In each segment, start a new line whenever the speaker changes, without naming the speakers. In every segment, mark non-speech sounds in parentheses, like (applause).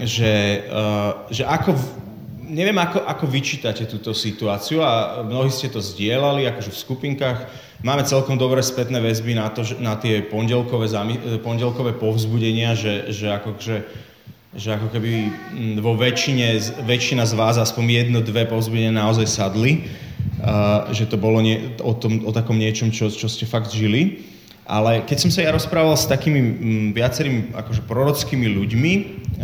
že, uh, že ako, neviem ako, ako vyčítate túto situáciu a mnohí ste to zdieľali, akože v skupinkách. Máme celkom dobré spätné väzby na, to, že, na tie pondelkové, zami, pondelkové povzbudenia, že, že akože že ako keby mm, vo väčšine, väčšina z vás aspoň jedno, dve povzbudenia naozaj sadli, uh, že to bolo nie, o, tom, o takom niečom, čo, čo ste fakt žili. Ale keď som sa ja rozprával s takými mm, viacerými akože prorockými ľuďmi,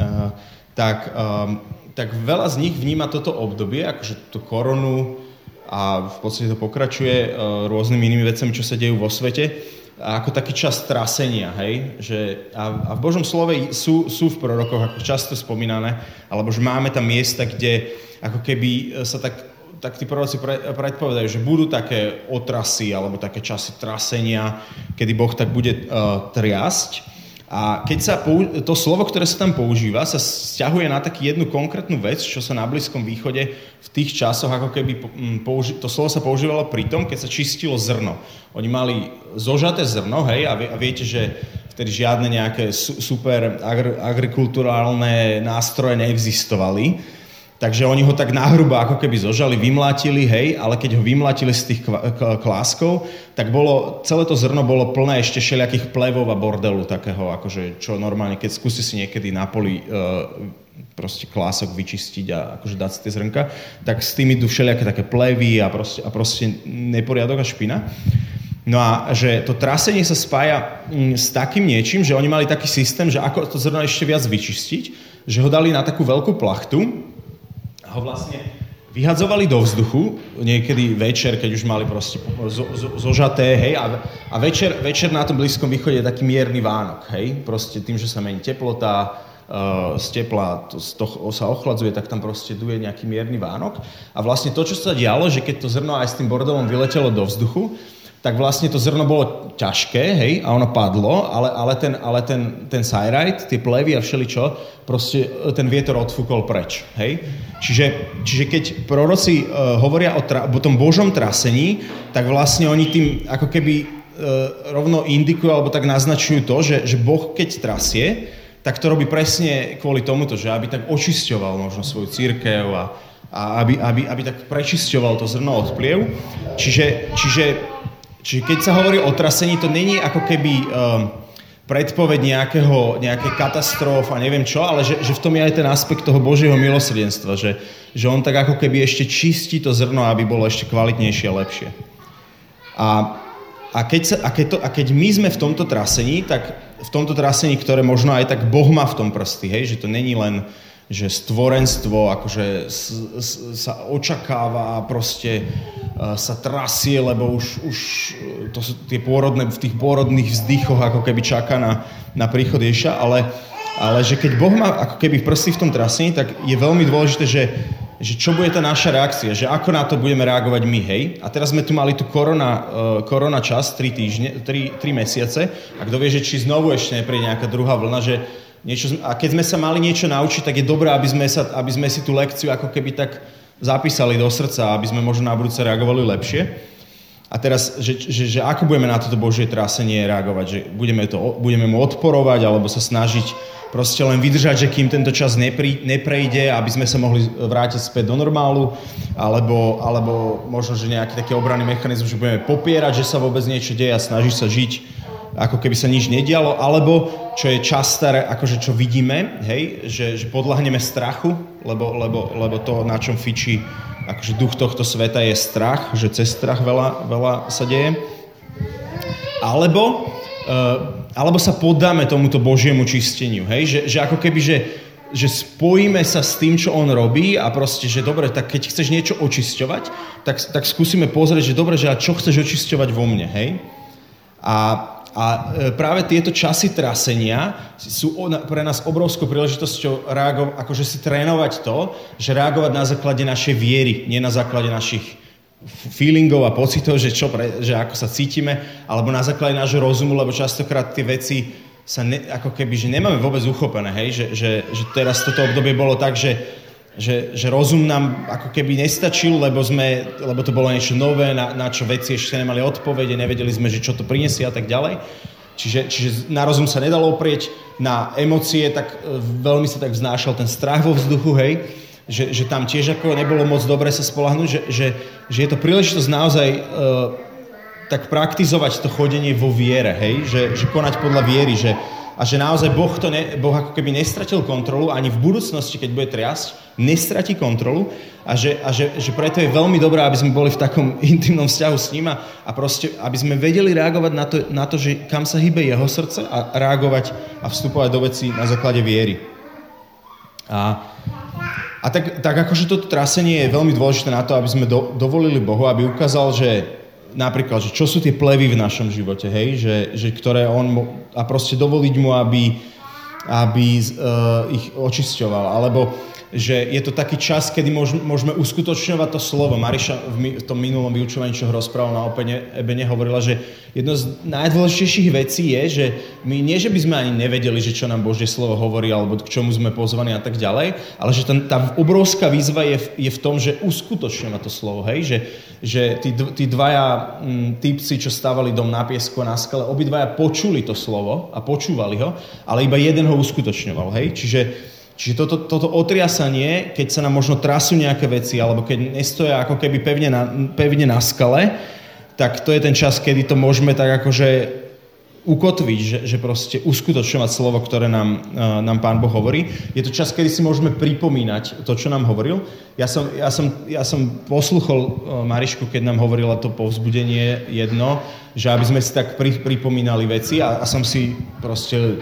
uh, tak, um, tak veľa z nich vníma toto obdobie, akože tú koronu a v podstate to pokračuje uh, rôznymi inými vecami, čo sa dejú vo svete, ako taký čas trasenia, hej? Že, a, a v Božom slove sú, sú v prorokoch ako často spomínané, alebo že máme tam miesta, kde ako keby sa tak, tak tí proroci pre, predpovedajú, že budú také otrasy alebo také časy trasenia, kedy Boh tak bude uh, triasť. A keď sa pou, to slovo, ktoré sa tam používa, sa stiahuje na takú jednu konkrétnu vec, čo sa na Blízkom východe v tých časoch, ako keby použi, to slovo sa používalo pri tom, keď sa čistilo zrno. Oni mali zožaté zrno, hej, a, vie, a viete, že vtedy žiadne nejaké super agr, agrikulturálne nástroje neexistovali Takže oni ho tak nahrubo ako keby zožali, vymlátili, hej, ale keď ho vymlátili z tých kláskov, tak bolo, celé to zrno bolo plné ešte všelijakých plevov a bordelu takého, akože čo normálne, keď skúsi si niekedy na poli uh, proste klások vyčistiť a akože dať si tie zrnka, tak s tým idú všelijaké také plevy a proste, a proste neporiadok a špina. No a že to trasenie sa spája mm, s takým niečím, že oni mali taký systém, že ako to zrno ešte viac vyčistiť, že ho dali na takú veľkú plachtu ho vlastne vyhadzovali do vzduchu, niekedy večer, keď už mali proste zo, zo, zožaté, hej, a, a večer, večer na tom Blízkom východe je taký mierny Vánok, hej, proste tým, že sa mení teplota, uh, z tepla to, to sa ochladzuje, tak tam proste duje nejaký mierny Vánok. A vlastne to, čo sa dialo, že keď to zrno aj s tým bordelom vyletelo do vzduchu, tak vlastne to zrno bolo ťažké, hej, a ono padlo, ale, ale, ten, ale ten, ten sajrajt, tie plevy a všeličo, proste e, ten vietor odfúkol preč, hej. Čiže, čiže keď proroci uh, hovoria o, tra, o tom Božom trasení, tak vlastne oni tým ako keby uh, rovno indikujú alebo tak naznačujú to, že, že Boh keď trasie, tak to robí presne kvôli tomuto, že aby tak očisťoval možno svoju církev a, a aby, aby, aby tak prečisťoval to zrno od pliev. Čiže, čiže Čiže keď sa hovorí o trasení, to není ako keby um, predpoveď nejakého, nejaké katastrof a neviem čo, ale že, že v tom je aj ten aspekt toho Božieho milosrdenstva, že, že on tak ako keby ešte čistí to zrno, aby bolo ešte kvalitnejšie a lepšie. A, a, keď sa, a, keď to, a keď my sme v tomto trasení, tak v tomto trasení, ktoré možno aj tak Boh má v tom prsty, hej, že to není len že stvorenstvo akože s, s, sa očakáva a proste uh, sa trasie, lebo už, už to sú tie pôrodné, v tých pôrodných vzdychoch ako keby čaká na, na príchod Ježa, ale, ale že keď Boh má ako keby prsty v tom trasení, tak je veľmi dôležité, že, že čo bude tá naša reakcia, že ako na to budeme reagovať my, hej. A teraz sme tu mali tu korona, uh, korona čas, 3 týždne, 3, 3 mesiace a kto vie, že či znovu ešte nepríde nejaká druhá vlna, že niečo, a keď sme sa mali niečo naučiť, tak je dobré, aby sme, sa, aby sme si tú lekciu ako keby tak zapísali do srdca, aby sme možno na budúce reagovali lepšie. A teraz, že, že, že ako budeme na toto Božie trasenie reagovať? Že budeme, to, budeme mu odporovať, alebo sa snažiť proste len vydržať, že kým tento čas neprí, neprejde, aby sme sa mohli vrátiť späť do normálu, alebo, alebo možno, že nejaký taký obranný mechanizmus, že budeme popierať, že sa vôbec niečo deje a snažiť sa žiť ako keby sa nič nedialo, alebo čo je časté, akože čo vidíme, hej, že, že podľahneme strachu, lebo, lebo, lebo to, na čom fičí akože duch tohto sveta je strach, že cez strach veľa, veľa sa deje. Alebo, uh, alebo sa podáme tomuto Božiemu čisteniu, hej, že, že ako keby, že, že spojíme sa s tým, čo on robí a proste, že dobre, tak keď chceš niečo očisťovať, tak, tak skúsime pozrieť, že dobre, že a čo chceš očisťovať vo mne, hej? A, a e, práve tieto časy trasenia sú pre nás obrovskou príležitosťou reago- akože si trénovať to, že reagovať na základe našej viery, nie na základe našich feelingov a pocitov, že, čo pre, že ako sa cítime, alebo na základe nášho rozumu, lebo častokrát tie veci sa ne, ako keby, že nemáme vôbec uchopené, hej? Že, že, že teraz toto obdobie bolo tak, že že, že rozum nám ako keby nestačil, lebo, sme, lebo to bolo niečo nové, na, na čo veci ešte nemali odpovede, nevedeli sme, že čo to prinesie a tak ďalej. Čiže, čiže na rozum sa nedalo oprieť, na emócie, tak e, veľmi sa tak vznášal ten strach vo vzduchu, hej, že, že tam tiež ako nebolo moc dobre sa spolahnúť, že, že, že je to príležitosť naozaj uh, tak praktizovať to chodenie vo viere, hej, že, že konať podľa viery, že, a že naozaj boh, to ne, boh ako keby nestratil kontrolu, ani v budúcnosti, keď bude triasť, nestratí kontrolu a, že, a že, že preto je veľmi dobré, aby sme boli v takom (laughs) intimnom vzťahu s ním a, a proste, aby sme vedeli reagovať na to, na to, že kam sa hýbe jeho srdce a reagovať a vstupovať do veci na základe viery. A, a tak, tak akože toto trasenie je veľmi dôležité na to, aby sme do, dovolili Bohu, aby ukázal, že napríklad, že čo sú tie plevy v našom živote, hej, že, že ktoré on, a proste dovoliť mu, aby, aby uh, ich očisťoval, alebo že je to taký čas, kedy môžeme uskutočňovať to slovo. Mariša v tom minulom vyučovaní, čo rozprával na Opene, Ebene, hovorila, že jedno z najdôležitejších vecí je, že my nie, že by sme ani nevedeli, že čo nám Božie slovo hovorí, alebo k čomu sme pozvaní a tak ďalej, ale že tá, tá obrovská výzva je v, je v tom, že uskutočňovať to slovo, hej? Že, že tí, tí dvaja m, typci, čo stávali dom na piesku a na skale, obidvaja počuli to slovo a počúvali ho, ale iba jeden ho uskutočňoval, hej? Čiže Čiže toto, toto otriasanie, keď sa nám možno trasú nejaké veci, alebo keď nestoja ako keby pevne na, pevne na skale, tak to je ten čas, kedy to môžeme tak akože ukotviť, že, že proste uskutočňovať slovo, ktoré nám, uh, nám Pán Boh hovorí. Je to čas, kedy si môžeme pripomínať to, čo nám hovoril. Ja som, ja som, ja som posluchol uh, Marišku, keď nám hovorila to povzbudenie jedno, že aby sme si tak pri, pripomínali veci a, a som si proste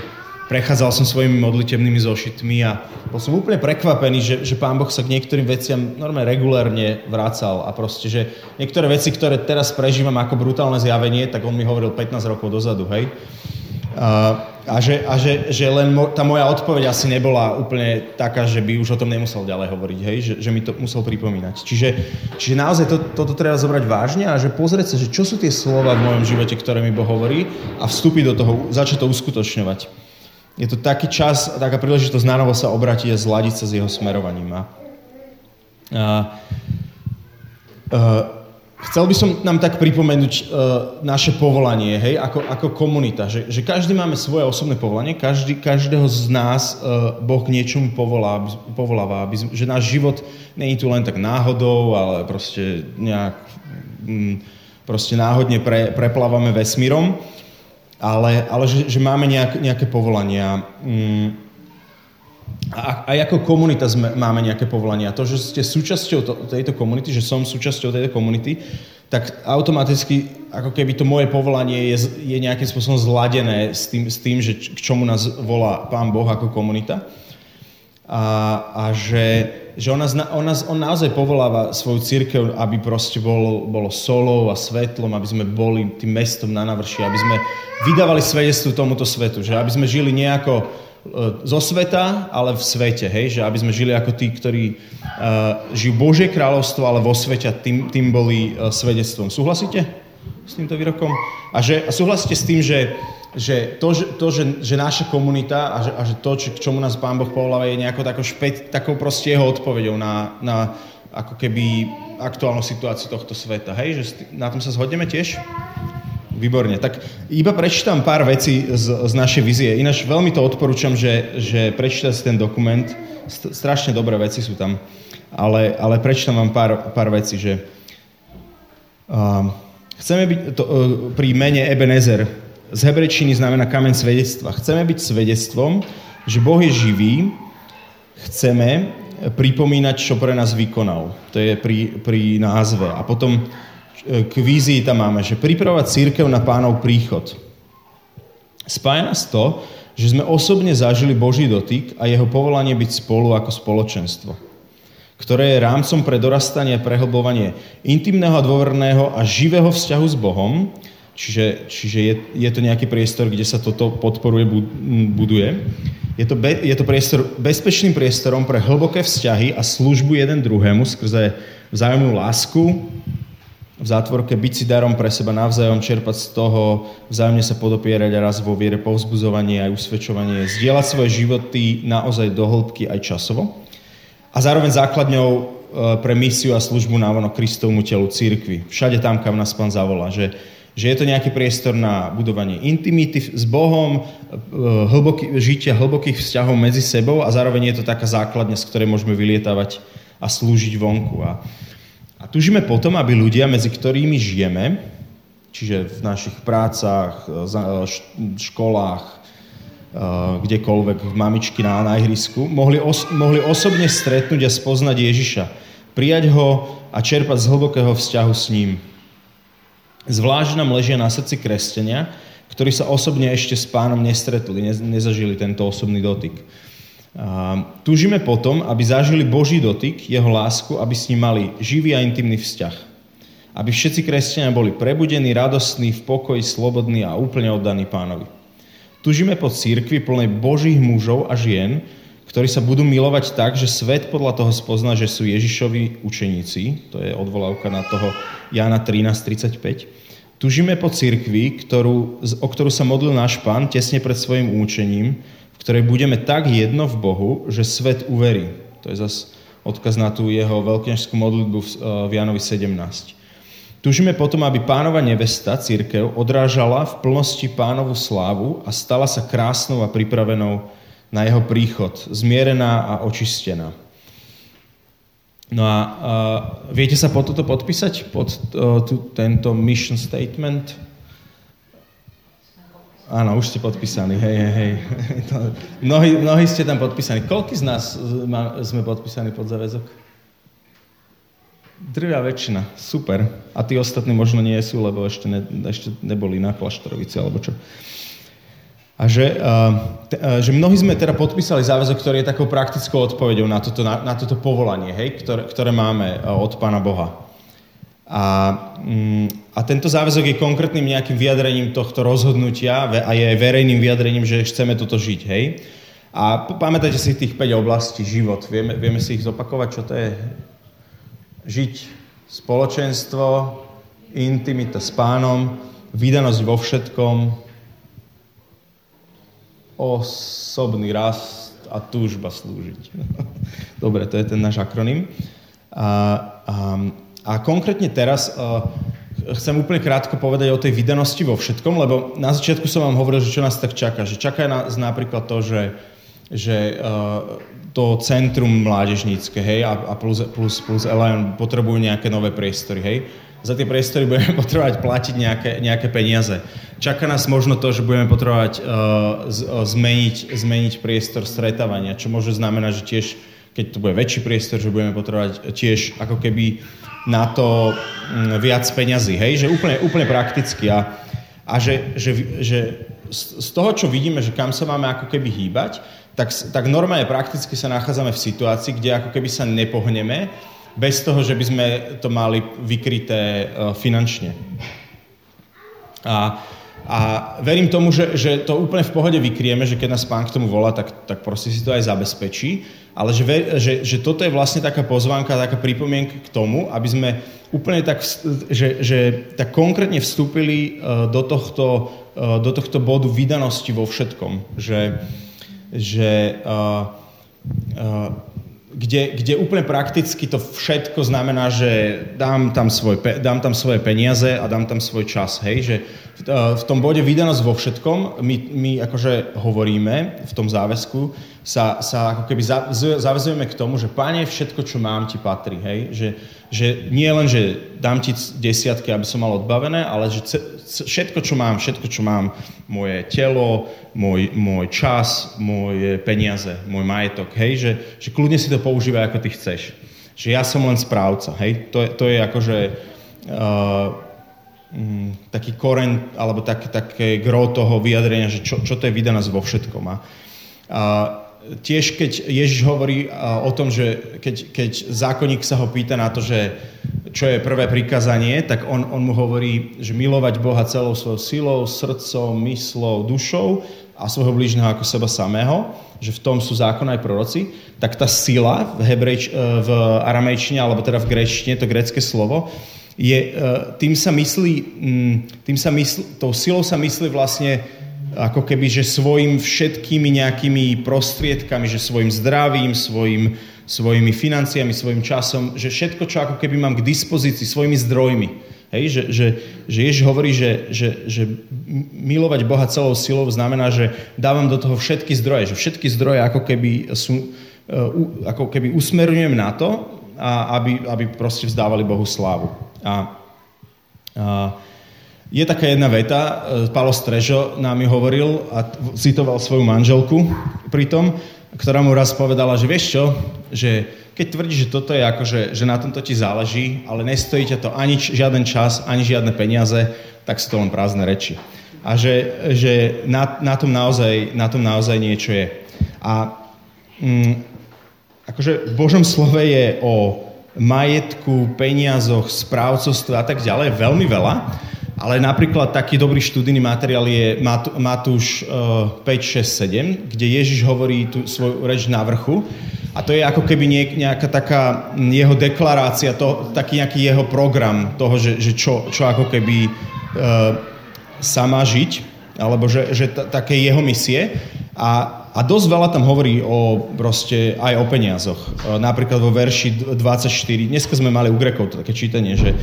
prechádzal som svojimi modlitebnými zošitmi a bol som úplne prekvapený, že, že Pán Boh sa k niektorým veciam normálne regulérne vracal a proste, že niektoré veci, ktoré teraz prežívam ako brutálne zjavenie, tak on mi hovoril 15 rokov dozadu, hej. A, a, že, a že, že len mo, tá moja odpoveď asi nebola úplne taká, že by už o tom nemusel ďalej hovoriť, hej, že, že mi to musel pripomínať. Čiže, čiže naozaj to, toto treba zobrať vážne a že pozrieť sa, že čo sú tie slova v mojom živote, ktoré mi Boh hovorí a vstúpiť do toho, začať to uskutočňovať je to taký čas, taká príležitosť na novo sa obratiť a zladiť sa s jeho smerovaním. A, a, chcel by som nám tak pripomenúť uh, naše povolanie, hej, ako, ako komunita, že, že každý máme svoje osobné povolanie, každý, každého z nás uh, Boh k niečomu povolá, povoláva, aby, že náš život není tu len tak náhodou, ale proste nejak mm, proste náhodne pre, preplávame vesmírom ale, ale že, že máme nejak, nejaké povolania. Mm, a aj ako komunita sme, máme nejaké povolania. To, že ste súčasťou to, tejto komunity, že som súčasťou tejto komunity, tak automaticky ako keby to moje povolanie je, je nejakým spôsobom zladené s tým, s tým že k čomu nás volá Pán Boh ako komunita. A, a že, že on, nás, on, on naozaj povoláva svoju církev, aby proste bolo, bolo solou a svetlom, aby sme boli tým mestom na navrši, aby sme vydávali svedectvo tomuto svetu, že aby sme žili nejako e, zo sveta, ale v svete, hej, že aby sme žili ako tí, ktorí uh, žijú Božie kráľovstvo, ale vo svete, tým, tým boli uh, svedectvom. Súhlasíte s týmto výrokom? A, že, a súhlasíte s tým, že, že to, že, to, že, že naša komunita a že, a že to, či, k čomu nás Pán Boh povoláva, je nejako takou, špec, takou proste jeho odpovedou na, na ako keby aktuálnu situáciu tohto sveta, hej? Že na tom sa zhodneme tiež? Výborne. Tak iba prečítam pár vecí z, z našej vizie. Ináč veľmi to odporúčam, že, že prečítať ten dokument. Strašne dobré veci sú tam. Ale, ale prečítam vám pár, pár vecí, že uh, chceme byť to, uh, pri mene Ebenezer z hebrečiny znamená kameň svedectva. Chceme byť svedectvom, že Boh je živý. Chceme pripomínať, čo pre nás vykonal. To je pri, pri názve. A potom k vízii tam máme, že pripravovať církev na pánov príchod. Spája nás to, že sme osobne zažili Boží dotyk a jeho povolanie byť spolu ako spoločenstvo, ktoré je rámcom pre dorastanie a prehlbovanie intimného a dôverného a živého vzťahu s Bohom, čiže, čiže je, je to nejaký priestor, kde sa toto podporuje, buduje. Je to, be, je to priestor, bezpečným priestorom pre hlboké vzťahy a službu jeden druhému skrze vzájomnú lásku, v zátvorke byť si darom pre seba navzájom, čerpať z toho, vzájomne sa podopierať a raz vo viere povzbudzovanie aj usvedčovanie, zdieľať svoje životy naozaj do hĺbky aj časovo a zároveň základňou e, pre misiu a službu návonok Kristovmu telu církvy. Všade tam, kam nás Pán zavolá. Že, Že je to nejaký priestor na budovanie intimity s Bohom, hlboký, žitia hlbokých vzťahov medzi sebou a zároveň je to taká základňa, z ktorej môžeme vylietavať a slúžiť vonku. A, a tužíme potom, aby ľudia, medzi ktorými žijeme, čiže v našich prácach, školách, kdekoľvek, v mamičky na, na ihrisku, mohli, os, mohli osobne stretnúť a spoznať Ježiša. Prijať ho a čerpať z hlbokého vzťahu s ním. Zvlášť nám ležia na srdci kresťania, ktorí sa osobne ešte s pánom nestretli, nezažili tento osobný dotyk. A túžime potom, aby zažili Boží dotyk, jeho lásku, aby s ním mali živý a intimný vzťah. Aby všetci kresťania boli prebudení, radostní, v pokoji, slobodní a úplne oddaní pánovi. Tužíme po církvi plnej božích mužov a žien, ktorí sa budú milovať tak, že svet podľa toho spozná, že sú Ježišovi učeníci. To je odvolávka na toho Jána 13.35. Tužíme po církvi, ktorú, o ktorú sa modlil náš pán tesne pred svojim účením, v ktorej budeme tak jedno v Bohu, že svet uverí. To je zase odkaz na tú jeho veľkňažskú modlitbu v Jánovi 17. Tužíme potom, aby pánova nevesta, církev, odrážala v plnosti pánovu slávu a stala sa krásnou a pripravenou na jeho príchod, zmierená a očistená. No a, a viete sa pod toto podpísať, pod uh, tu, tento mission statement? Áno, už ste podpísaní, hej, hej, hej. (laughs) mnohí, mnohí ste tam podpísaní. Koľko z nás sme podpísaní pod záväzok? Drvia väčšina, super. A tí ostatní možno nie sú, lebo ešte, ne, ešte neboli na Klaštorovici alebo čo. A že, že mnohí sme teda podpísali záväzok, ktorý je takou praktickou odpovedou na toto, na, na toto povolanie, hej, ktoré, ktoré máme uh, od Pána Boha. A, um, a tento záväzok je konkrétnym nejakým vyjadrením tohto rozhodnutia a je aj verejným vyjadrením, že chceme toto žiť, hej. A pamätajte si tých 5 oblastí život. Vieme, vieme si ich zopakovať, čo to je? žiť spoločenstvo, intimita s pánom, vydanosť vo všetkom, osobný rast a túžba slúžiť. (laughs) Dobre, to je ten náš akronym. A, a, a konkrétne teraz a, chcem úplne krátko povedať o tej vydanosti vo všetkom, lebo na začiatku som vám hovoril, že čo nás tak čaká. Že čaká nás napríklad to, že, že uh, to centrum mládežnícke, hej, a, a plus, plus, plus Elion potrebujú nejaké nové priestory, hej. Za tie priestory budeme (laughs) potrebovať platiť nejaké, nejaké peniaze. Čaká nás možno to, že budeme potrebovať uh, zmeniť, zmeniť priestor stretávania, čo môže znamenať, že tiež, keď to bude väčší priestor, že budeme potrebovať tiež ako keby na to um, viac peňazí, hej, že úplne, úplne prakticky a, a že, že, že z toho, čo vidíme, že kam sa máme ako keby hýbať, tak, tak normálne prakticky sa nachádzame v situácii, kde ako keby sa nepohneme, bez toho, že by sme to mali vykryté uh, finančne. A, a verím tomu, že, že to úplne v pohode vykrieme, že keď nás pán k tomu volá, tak, tak proste si to aj zabezpečí. Ale že, že, že toto je vlastne taká pozvánka, taká pripomienka k tomu, aby sme úplne tak, že, že tak konkrétne vstúpili uh, do tohto, uh, do tohto bodu vydanosti vo všetkom. Že, že uh, uh, kde, kde úplne prakticky to všetko znamená, že dám tam, svoj, dám tam svoje peniaze a dám tam svoj čas. Hej? Že v, uh, v tom bode vydanosť vo všetkom my, my akože hovoríme v tom záväzku, sa, sa ako keby zavezujeme k tomu, že páne, všetko, čo mám, ti patrí. Hej? Že, že nie len, že dám ti desiatky, aby som mal odbavené, ale že všetko, čo mám, všetko, čo mám, moje telo, môj, môj čas, moje peniaze, môj majetok, hej, že, že kľudne si to používaj, ako ty chceš. Že ja som len správca, hej, to, to je akože uh, um, taký koreň, alebo tak, také gro toho vyjadrenia, že čo, čo to je vydanosť vo všetkom. A, uh, tiež keď Ježiš hovorí o tom, že keď, keď zákonník sa ho pýta na to, že čo je prvé prikázanie, tak on, on mu hovorí, že milovať Boha celou svojou silou, srdcom, myslou, dušou a svojho blížneho ako seba samého, že v tom sú zákon aj proroci, tak tá sila v, hebrejč, v aramejčine, alebo teda v grečtine, to grecké slovo, je, tým sa myslí, mm, tým sa myslí, tou silou sa myslí vlastne ako keby, že svojim všetkými nejakými prostriedkami, že svojim zdravím, svojim, svojimi financiami, svojim časom, že všetko, čo ako keby mám k dispozícii, svojimi zdrojmi. Hej, že, že, že Ježiš hovorí, že, že, že milovať Boha celou silou znamená, že dávam do toho všetky zdroje, že všetky zdroje ako keby, sú, uh, ako keby usmerujem na to, aby, aby proste vzdávali Bohu slávu. A, a je taká jedna veta, e, Palo Strežo nám ju hovoril a citoval svoju manželku pri tom, ktorá mu raz povedala, že vieš čo, že keď tvrdíš, že toto je ako, že, že na tomto ti záleží, ale nestojí ťa to ani žiaden čas, ani žiadne peniaze, tak sú to len prázdne reči. A že, že na, na, tom naozaj, na tom naozaj niečo je. A mm, akože v Božom slove je o majetku, peniazoch, správcovstve a tak ďalej veľmi veľa, ale napríklad taký dobrý študijný materiál je Matúš 5, 6, 7, kde Ježiš hovorí tú svoju reč na vrchu a to je ako keby nejaká taká jeho deklarácia, to, taký nejaký jeho program toho, že, že čo, čo ako keby uh, sa žiť, alebo že, že t- také jeho misie. A a dosť veľa tam hovorí o, proste, aj o peniazoch. E, napríklad vo verši 24, dneska sme mali u Grekov také čítanie, že e,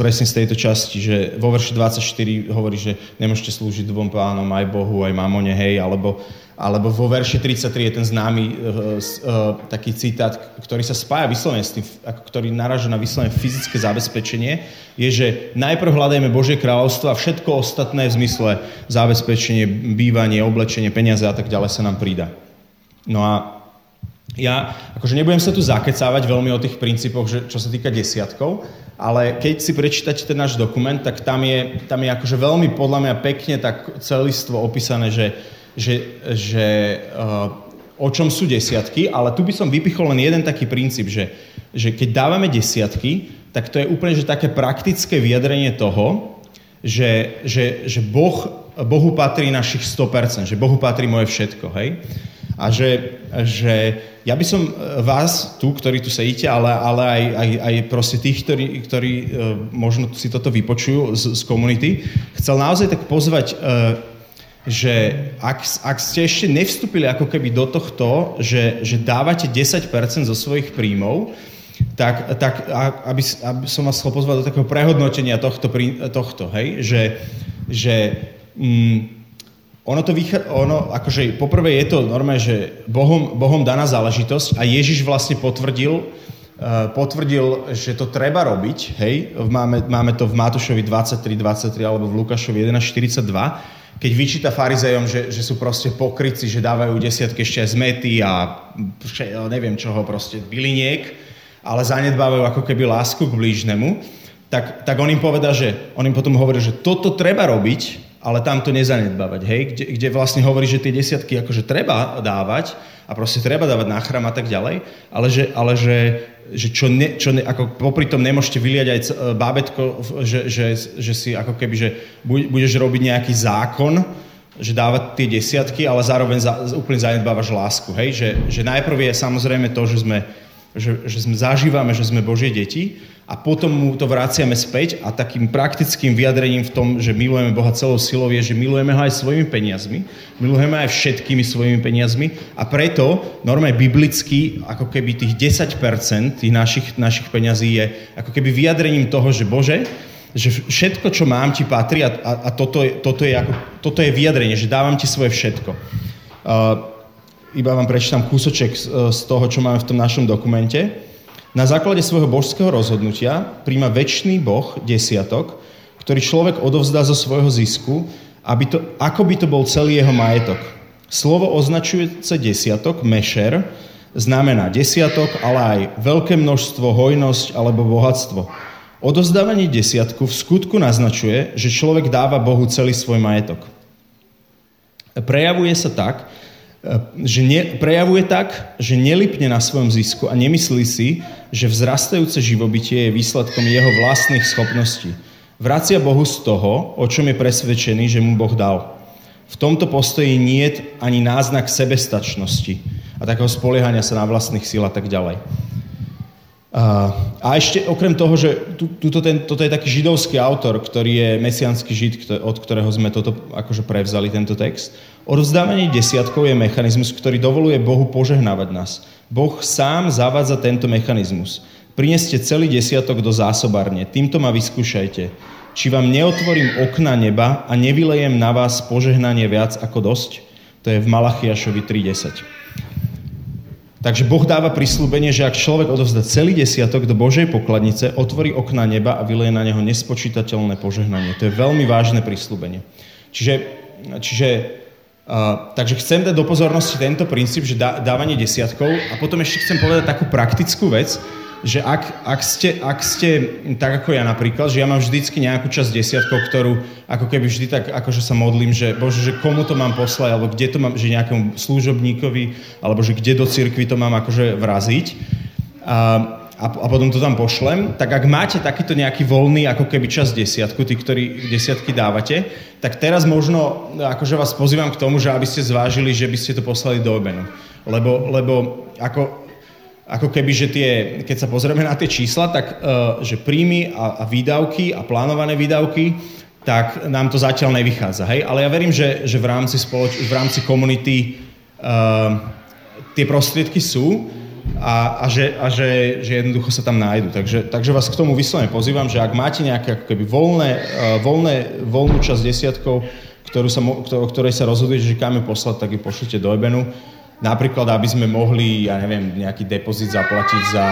presne z tejto časti, že vo verši 24 hovorí, že nemôžete slúžiť dvom pánom, aj Bohu, aj mamone, hej, alebo alebo vo verši 33 je ten známy uh, uh, taký citát, ktorý sa spája vyslovene s tým, ktorý naraža na vyslovene fyzické zabezpečenie, je, že najprv hľadajme Božie kráľovstvo a všetko ostatné v zmysle zabezpečenie, bývanie, oblečenie, peniaze a tak ďalej sa nám prída. No a ja akože nebudem sa tu zakecávať veľmi o tých princípoch, že, čo sa týka desiatkov, ale keď si prečítate ten náš dokument, tak tam je, tam je akože veľmi podľa mňa pekne tak celistvo opísané, že že, že uh, o čom sú desiatky, ale tu by som vypichol len jeden taký princíp, že, že keď dávame desiatky, tak to je úplne že také praktické vyjadrenie toho, že, že, že boh, Bohu patrí našich 100%, že Bohu patrí moje všetko, hej? A že, že ja by som vás tu, ktorí tu sedíte, ale, ale aj, aj, aj proste tých, ktorí, ktorí uh, možno si toto vypočujú z, z komunity, chcel naozaj tak pozvať že ak, ak ste ešte nevstúpili ako keby do tohto, že, že dávate 10% zo svojich príjmov, tak, tak aby, aby som vás chcel pozvať do takého prehodnotenia tohto, tohto hej? že, že mm, ono to vychá, ono, akože poprvé je to normálne, že Bohom, Bohom daná záležitosť a Ježiš vlastne potvrdil, uh, potvrdil, že to treba robiť, hej, máme, máme to v Matúšovi 23, 23 alebo v Lukášovi 11, 42, keď vyčíta farizejom, že, že sú proste pokryci, že dávajú desiatky ešte aj zmety a neviem čoho, proste byliniek, ale zanedbávajú ako keby lásku k blížnemu, tak, tak on im poveda, že on im potom hovorí, že toto treba robiť, ale tam to nezanedbávať, hej? Kde, kde vlastne hovorí, že tie desiatky akože treba dávať a proste treba dávať na chrám a tak ďalej, ale že, ale že že čo, ne, čo ne, ako popri tom nemôžete vyliať aj bábetko, že, že, že si ako keby, že budeš robiť nejaký zákon, že dávať tie desiatky, ale zároveň za, úplne zanedbávaš lásku. Hej? Že, že najprv je samozrejme to, že sme, že, že sme zažívame, že sme Božie deti a potom mu to vraciame späť a takým praktickým vyjadrením v tom, že milujeme Boha celou silou je, že milujeme ho aj svojimi peniazmi, milujeme aj všetkými svojimi peniazmi a preto normálne biblicky ako keby tých 10% tých našich, našich peňazí je ako keby vyjadrením toho, že Bože, že všetko, čo mám, ti patrí a, a, a toto, toto, je ako, toto je vyjadrenie, že dávam ti svoje všetko. Uh, iba vám prečítam kúsoček z, z toho, čo máme v tom našom dokumente. Na základe svojho božského rozhodnutia príjma väčší Boh desiatok, ktorý človek odovzdá zo svojho zisku, aby to, ako by to bol celý jeho majetok. Slovo označujúce desiatok, mešer, znamená desiatok, ale aj veľké množstvo, hojnosť alebo bohatstvo. Odovzdávanie desiatku v skutku naznačuje, že človek dáva Bohu celý svoj majetok. Prejavuje sa tak, že ne, prejavuje tak, že nelipne na svojom zisku a nemyslí si, že vzrastajúce živobytie je výsledkom jeho vlastných schopností. Vracia Bohu z toho, o čom je presvedčený, že mu Boh dal. V tomto postoji nie je ani náznak sebestačnosti a takého spoliehania sa na vlastných síl a tak ďalej. A, ešte okrem toho, že tu, tuto ten, toto je taký židovský autor, ktorý je mesianský žid, od ktorého sme toto akože prevzali, tento text. Odvzdávanie desiatkov je mechanizmus, ktorý dovoluje Bohu požehnávať nás. Boh sám zavádza tento mechanizmus. Prineste celý desiatok do zásobárne, týmto ma vyskúšajte. Či vám neotvorím okna neba a nevylejem na vás požehnanie viac ako dosť? To je v Malachiašovi 3.10. Takže Boh dáva prislúbenie, že ak človek odovzdá celý desiatok do Božej pokladnice, otvorí okna neba a vyleje na neho nespočítateľné požehnanie. To je veľmi vážne prislúbenie. Čiže, čiže Uh, takže chcem dať do pozornosti tento princíp, že dá, dávanie desiatkov a potom ešte chcem povedať takú praktickú vec, že ak, ak, ste, ak ste tak ako ja napríklad, že ja mám vždycky nejakú časť desiatkov, ktorú ako keby vždy tak akože sa modlím, že bože, že komu to mám poslať, alebo kde to mám, že nejakému služobníkovi, alebo že kde do cirkvi to mám akože vraziť. Uh, a, a potom to tam pošlem, tak ak máte takýto nejaký voľný ako keby čas desiatku, tí, ktorí desiatky dávate, tak teraz možno akože vás pozývam k tomu, že aby ste zvážili, že by ste to poslali do obenu. Lebo, lebo ako, ako keby, že tie, keď sa pozrieme na tie čísla, tak uh, že príjmy a, a výdavky a plánované výdavky, tak nám to zatiaľ nevychádza. Hej? Ale ja verím, že, že v rámci, spoloč- v rámci komunity uh, tie prostriedky sú a, a, že, a že, že jednoducho sa tam nájdu. Takže, takže vás k tomu vyslovene pozývam, že ak máte nejaké ako keby voľné, uh, voľné, voľnú časť desiatkov, ktorú sa, o ktorej sa rozhodujete, že kam ju poslať, tak ju pošlite do ebenu. Napríklad, aby sme mohli, ja neviem, nejaký depozit zaplatiť za,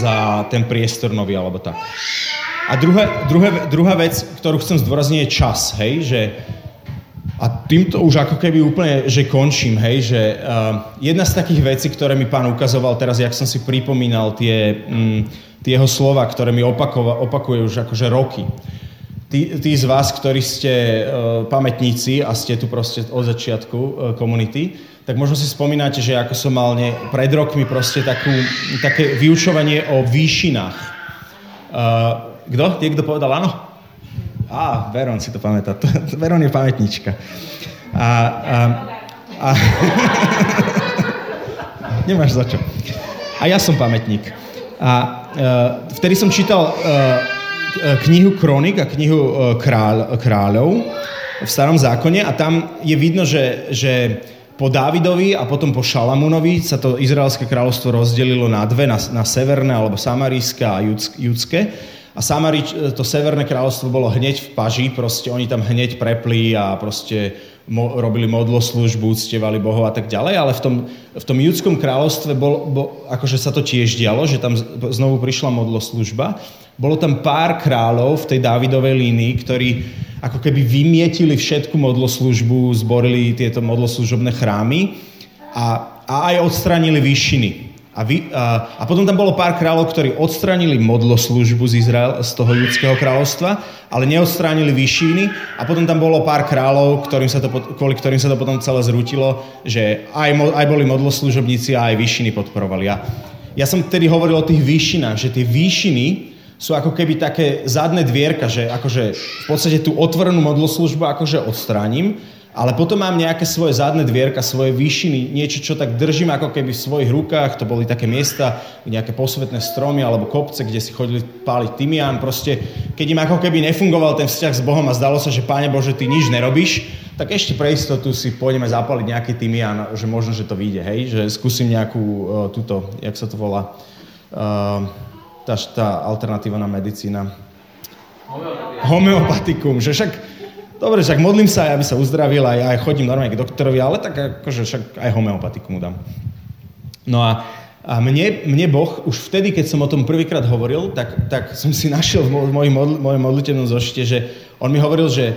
za ten priestor nový alebo tak. A druhé, druhé, druhá vec, ktorú chcem zdôrazniť, je čas, hej, že a týmto už ako keby úplne, že končím, hej, že uh, jedna z takých vecí, ktoré mi pán ukazoval teraz, jak som si pripomínal tie, um, tie jeho slova, ktoré mi opakova, opakuje už akože roky. Tí, tí z vás, ktorí ste uh, pamätníci a ste tu proste od začiatku uh, komunity, tak možno si spomínate, že ako som mal ne, pred rokmi proste takú, také vyučovanie o výšinách. Uh, kto? Niekto povedal áno? Á, Veron si to pamätá. Veron je pamätnička. A, a, a (laughs) nemáš za čo. A ja som pamätník. A uh, vtedy som čítal uh, knihu Kronik a knihu uh, kráľ, Kráľov v starom zákone a tam je vidno, že, že po Dávidovi a potom po Šalamúnovi sa to izraelské kráľovstvo rozdelilo na dve, na, na severné alebo samarijské a judské. A Samari, to severné kráľovstvo bolo hneď v paži, proste oni tam hneď prepli a proste mo, robili modloslužbu, uctievali Bohov a tak ďalej, ale v tom, v tom judskom kráľovstve bol, bol, akože sa to tiež dialo, že tam znovu prišla modloslužba. Bolo tam pár kráľov v tej Dávidovej línii, ktorí ako keby vymietili všetku modloslužbu, zborili tieto modloslužobné chrámy a, a aj odstranili výšiny. A, vy, a, a potom tam bolo pár kráľov, ktorí odstránili modloslužbu z, Izrael, z toho judského kráľovstva, ale neodstránili výšiny. A potom tam bolo pár kráľov, ktorým sa to, kvôli ktorým sa to potom celé zrútilo, že aj, aj boli modloslužobníci a aj výšiny podporovali. A ja som tedy hovoril o tých výšinách, že tie výšiny sú ako keby také zadné dvierka, že akože v podstate tú otvorenú modloslužbu akože odstránim, ale potom mám nejaké svoje zadné dvierka, svoje výšiny, niečo, čo tak držím ako keby v svojich rukách. To boli také miesta, nejaké posvetné stromy alebo kopce, kde si chodili páliť tymián. Proste, keď im ako keby nefungoval ten vzťah s Bohom a zdalo sa, že Páne Bože, ty nič nerobíš, tak ešte pre istotu si pôjdeme zapaliť nejaký tymián, že možno, že to vyjde, hej? Že skúsim nejakú uh, túto, jak sa to volá, uh, tá, tá alternatívna medicína. Homeopatikum. Že však dobre, však modlím sa aby sa uzdravil, aj, aj chodím normálne k doktorovi, ale tak akože však aj homeopatiku mu dám. No a, a mne, mne Boh, už vtedy, keď som o tom prvýkrát hovoril, tak, tak som si našiel v mojej modl, modlitevnom zošite, že on mi hovoril, že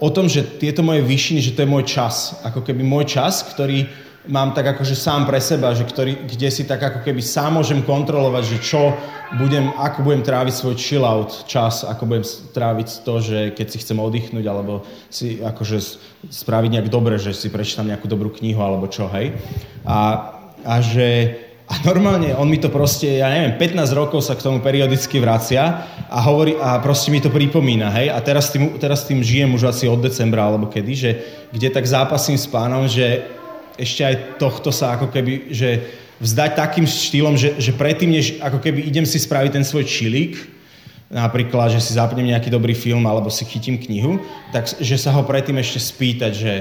o tom, že tieto moje výšiny, že to je môj čas. Ako keby môj čas, ktorý, mám tak akože sám pre seba, že ktorý, kde si tak ako keby sám môžem kontrolovať, že čo budem, ako budem tráviť svoj chill out čas, ako budem tráviť to, že keď si chcem oddychnúť, alebo si akože spraviť nejak dobre, že si prečítam nejakú dobrú knihu, alebo čo, hej. A, a že a normálne on mi to proste, ja neviem, 15 rokov sa k tomu periodicky vracia a hovorí, a proste mi to pripomína, hej. A teraz tým, teraz tým žijem už asi od decembra, alebo kedy, že kde tak zápasím s pánom, že ešte aj tohto sa ako keby, že vzdať takým štýlom, že, že predtým, než ako keby idem si spraviť ten svoj čilík, napríklad, že si zapnem nejaký dobrý film alebo si chytím knihu, tak že sa ho predtým ešte spýtať, že,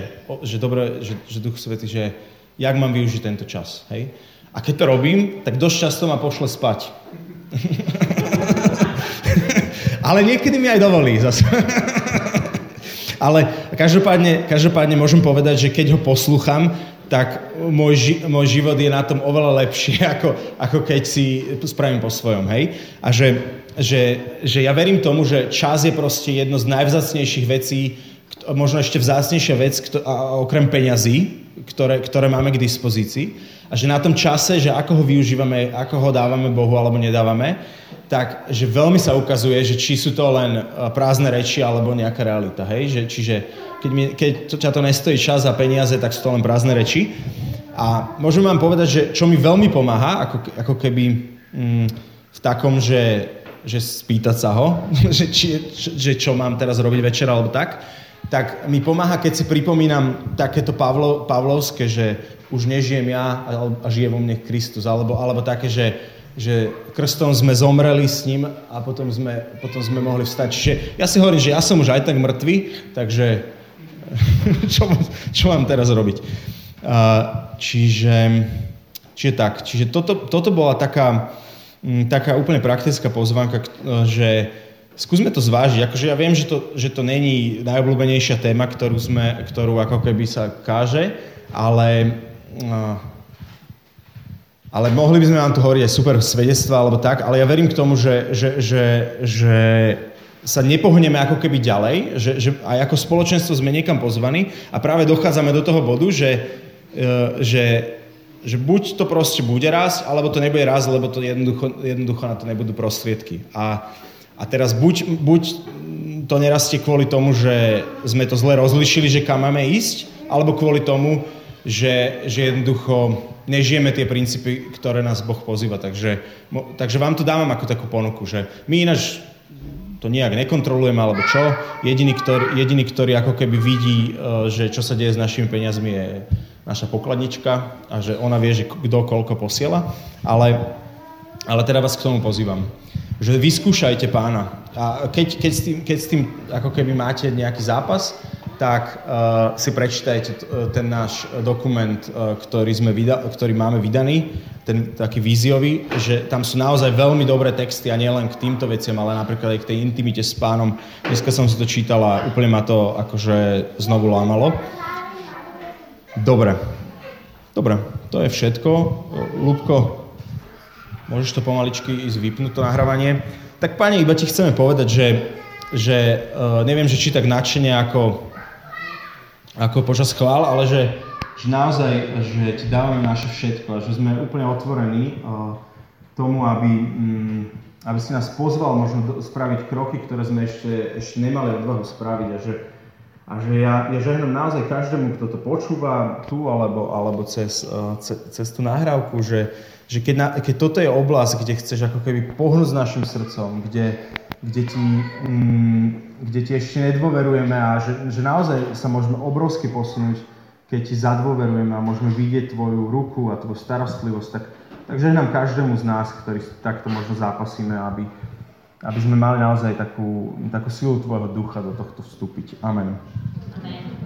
že dobre, že, že Duch Svety, že jak mám využiť tento čas, hej? A keď to robím, tak dosť často ma pošle spať. (laughs) Ale niekedy mi aj dovolí zase. (laughs) Ale každopádne, každopádne môžem povedať, že keď ho poslúcham, tak môj, ži, môj život je na tom oveľa lepšie, (laughs) ako, ako keď si spravím po svojom, hej? A že, že, že ja verím tomu, že čas je proste jedno z najvzácnejších vecí, možno ešte vzácnejšia vec, kto, a, okrem peňazí, ktoré, ktoré máme k dispozícii. A že na tom čase, že ako ho využívame, ako ho dávame Bohu alebo nedávame, tak že veľmi sa ukazuje, že či sú to len prázdne reči alebo nejaká realita. Hej? Že, čiže keď, mi, keď ťa to nestojí čas a peniaze, tak sú to len prázdne reči. A môžem vám povedať, že čo mi veľmi pomáha, ako, ako keby mm, v takom, že, že spýtať sa ho, (laughs) že, či, že čo mám teraz robiť večer alebo tak, tak mi pomáha, keď si pripomínam takéto Pavlo, pavlovské, že už nežijem ja a žije vo mne Kristus, alebo, alebo také, že že krstom sme zomreli s ním a potom sme, potom sme mohli vstať. Čiže ja si hovorím, že ja som už aj tak mŕtvý, takže (laughs) čo, čo mám teraz robiť? Uh, čiže, čiže tak, čiže toto, toto bola taká, m, taká úplne praktická pozvánka, že skúsme to zvážiť. Akože ja viem, že to, že to není najobľúbenejšia téma, ktorú, sme, ktorú ako keby sa káže, ale ale mohli by sme vám tu hovoriť aj super svedectva alebo tak, ale ja verím k tomu, že, že, že, že sa nepohneme ako keby ďalej, že, že aj ako spoločenstvo sme niekam pozvaní a práve dochádzame do toho bodu, že, e, že, že buď to proste bude rásť, alebo to nebude rásť, lebo to jednoducho, jednoducho na to nebudú prostriedky. A, a teraz buď, buď to nerastie kvôli tomu, že sme to zle rozlišili, že kam máme ísť, alebo kvôli tomu, že, že jednoducho nežijeme tie princípy, ktoré nás Boh pozýva. Takže, takže vám to dávam ako takú ponuku, že my ináč to nejak nekontrolujeme alebo čo. Jediný ktorý, jediný, ktorý ako keby vidí, e, že čo sa deje s našimi peniazmi je naša pokladnička a že ona vie, že kto koľko posiela. Ale, ale teda vás k tomu pozývam. Že vyskúšajte pána. A keď, keď, s tým, keď s tým ako keby máte nejaký zápas, tak uh, si prečítajte t- e, ten náš dokument, uh, ktorý, sme vyda- ktorý máme vydaný, ten taký víziový, že tam sú naozaj veľmi dobré texty a nielen k týmto veciam, ale napríklad aj k tej intimite s pánom. Dneska som si to čítal a úplne ma to akože znovu lámalo. Dobre. Dobre, to je všetko. Lúbko, môžeš to pomaličky ísť vypnúť, to nahrávanie. Tak pani, iba ti chceme povedať, že, že uh, neviem, že či tak nadšenie ako ako počas chvál, ale že, že naozaj, že ti dávame naše všetko že sme úplne otvorení uh, tomu, aby, um, aby si nás pozval možno do, spraviť kroky, ktoré sme ešte, ešte nemali odvahu spraviť a že, a že ja, ja žehnám naozaj každému, kto to počúva tu alebo, alebo cez, uh, ce, cez tú nahrávku, že, že keď, na, keď toto je oblasť, kde chceš ako keby pohnúť s našim srdcom, kde, kde ti, kde ti ešte nedôverujeme a že, že naozaj sa môžeme obrovsky posunúť, keď ti zadôverujeme a môžeme vidieť tvoju ruku a tvoju starostlivosť, tak, takže nám každému z nás, ktorý takto možno zápasíme, aby, aby sme mali naozaj takú, takú silu tvojho ducha do tohto vstúpiť. Amen. Amen.